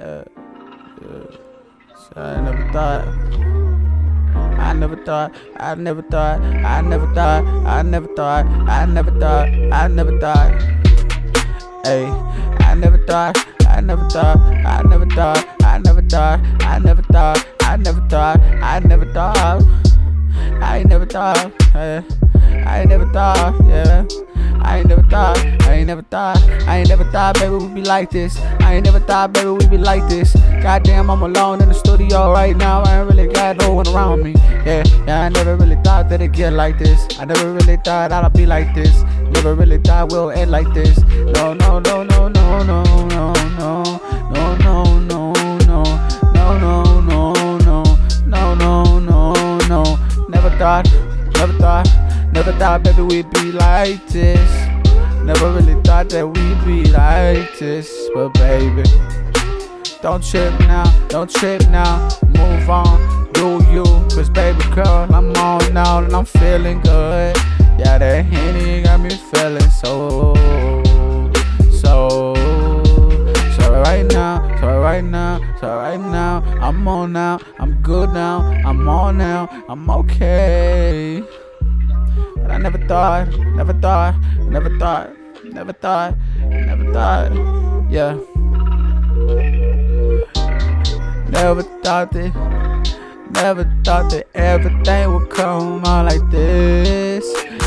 Yeah, yeah. So I never thought. I never thought, I never thought, I never thought, I never thought, I never thought, I never thought. Hey, I never thought, I never thought, I never thought, I never thought, I never thought, I never thought, I never thought. I never thought. I never thought, yeah. I ain't never thought, I ain't never thought, I ain't never thought, baby, we'd be like this. I ain't never thought, baby, we'd be like this. Goddamn, I'm alone in the studio right now. I ain't really got no one around me. Yeah, yeah, I never really thought that it'd get like this. I never really thought I'd be like this. Never really thought we'll end like this. No, no, no, no, no, no, no, no, no, no, no, no, no, no, no, no, no, no, no. Never never thought. Never thought, baby, we'd be like this. Never really thought that we'd be like this. But, baby, don't trip now, don't trip now. Move on, do you. Cause, baby girl, I'm on now and I'm feeling good. Yeah, that Henny got me feeling so, never thought, never thought, never thought, never thought, never thought, yeah. Never thought that, never thought that everything would come out like this.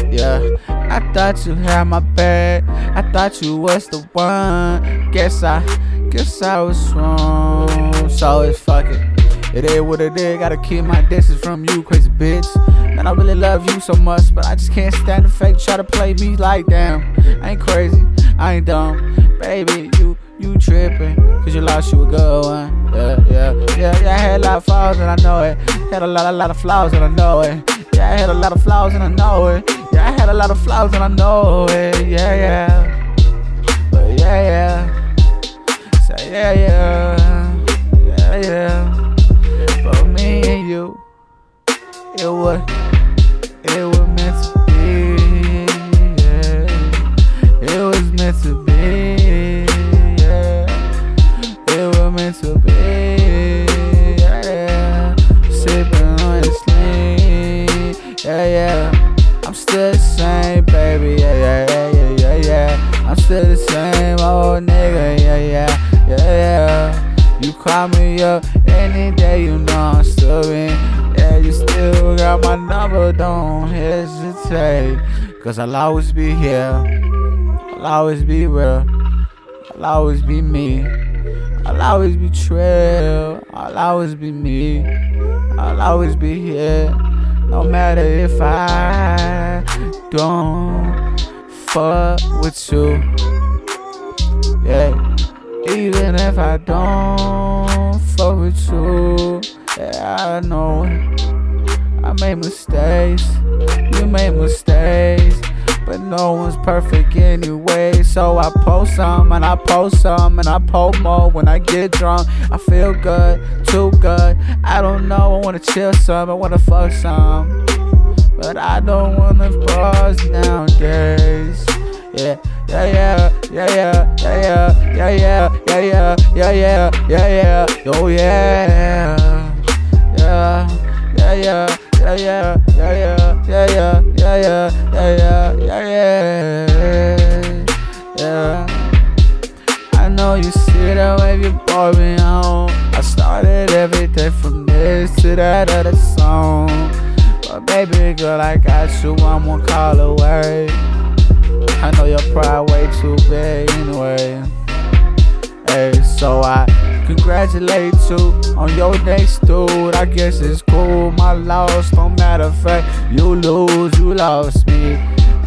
Yeah, I thought you had my back. I thought you was the one. Guess I, guess I was wrong. So it's fucking. It is what it is, gotta keep my distance from you, crazy bitch. Man, I really love you so much, but I just can't stand the fake try to play me like damn. I ain't crazy, I ain't dumb. Baby, you you tripping, cause you lost you a good one. Yeah, yeah, yeah, yeah, I had a lot of flaws and I know it. Had a lot, a lot of flaws and I know it. Yeah, I had a lot of flaws and I know it. Yeah, I had a lot of flaws and I know it. Yeah, yeah. Yeah, yeah. Say yeah, yeah. Yeah, yeah. But me and you, it was, call me up any day, you know I'm still in. Yeah, you still got my number, don't hesitate. Cause I'll always be here. I'll always be real. I'll always be me. I'll always be trail. I'll always be me. I'll always be here. No matter if I don't fuck with you. Yeah. Even if I don't fuck with you, yeah, I know I made mistakes, you made mistakes, but no one's perfect anyway. So I post some and I post some and I post more when I get drunk. I feel good, too good. I don't know, I wanna chill some, I wanna fuck some, but I don't wanna buzz nowadays. Yeah, yeah, yeah, yeah, yeah, yeah, yeah, yeah, yeah, yeah, yeah, yeah, oh yeah, yeah, yeah, yeah, yeah, yeah, yeah, yeah, yeah, yeah, yeah, yeah, yeah. I know you see that wave you brought me on. I started everything from this to that other song. But baby girl, I got you, I'm one call away. Pride way too big anyway. Hey, so I congratulate you on your next dude. I guess it's cool. My loss don't matter. Fact, you lose, you lost me.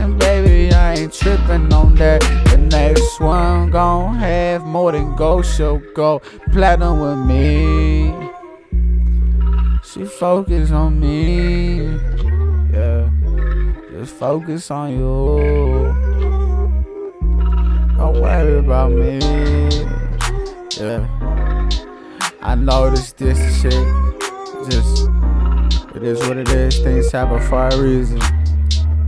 And baby, I ain't tripping on that. The next one gon' have more than gold. She'll go platinum with me. She focus on me. Yeah. Just focus on you. About me. Yeah. I noticed this shit. Just, it is what it is. Things happen for a reason.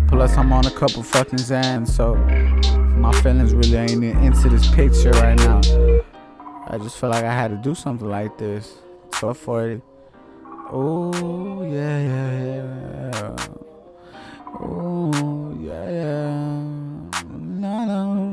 Plus, I'm on a couple fucking Zans, so my feelings really ain't into this picture right now. I just felt like I had to do something like this. 1240. Oh, yeah, yeah, yeah. Oh, yeah, yeah. No, yeah. No, no, yeah. No, no.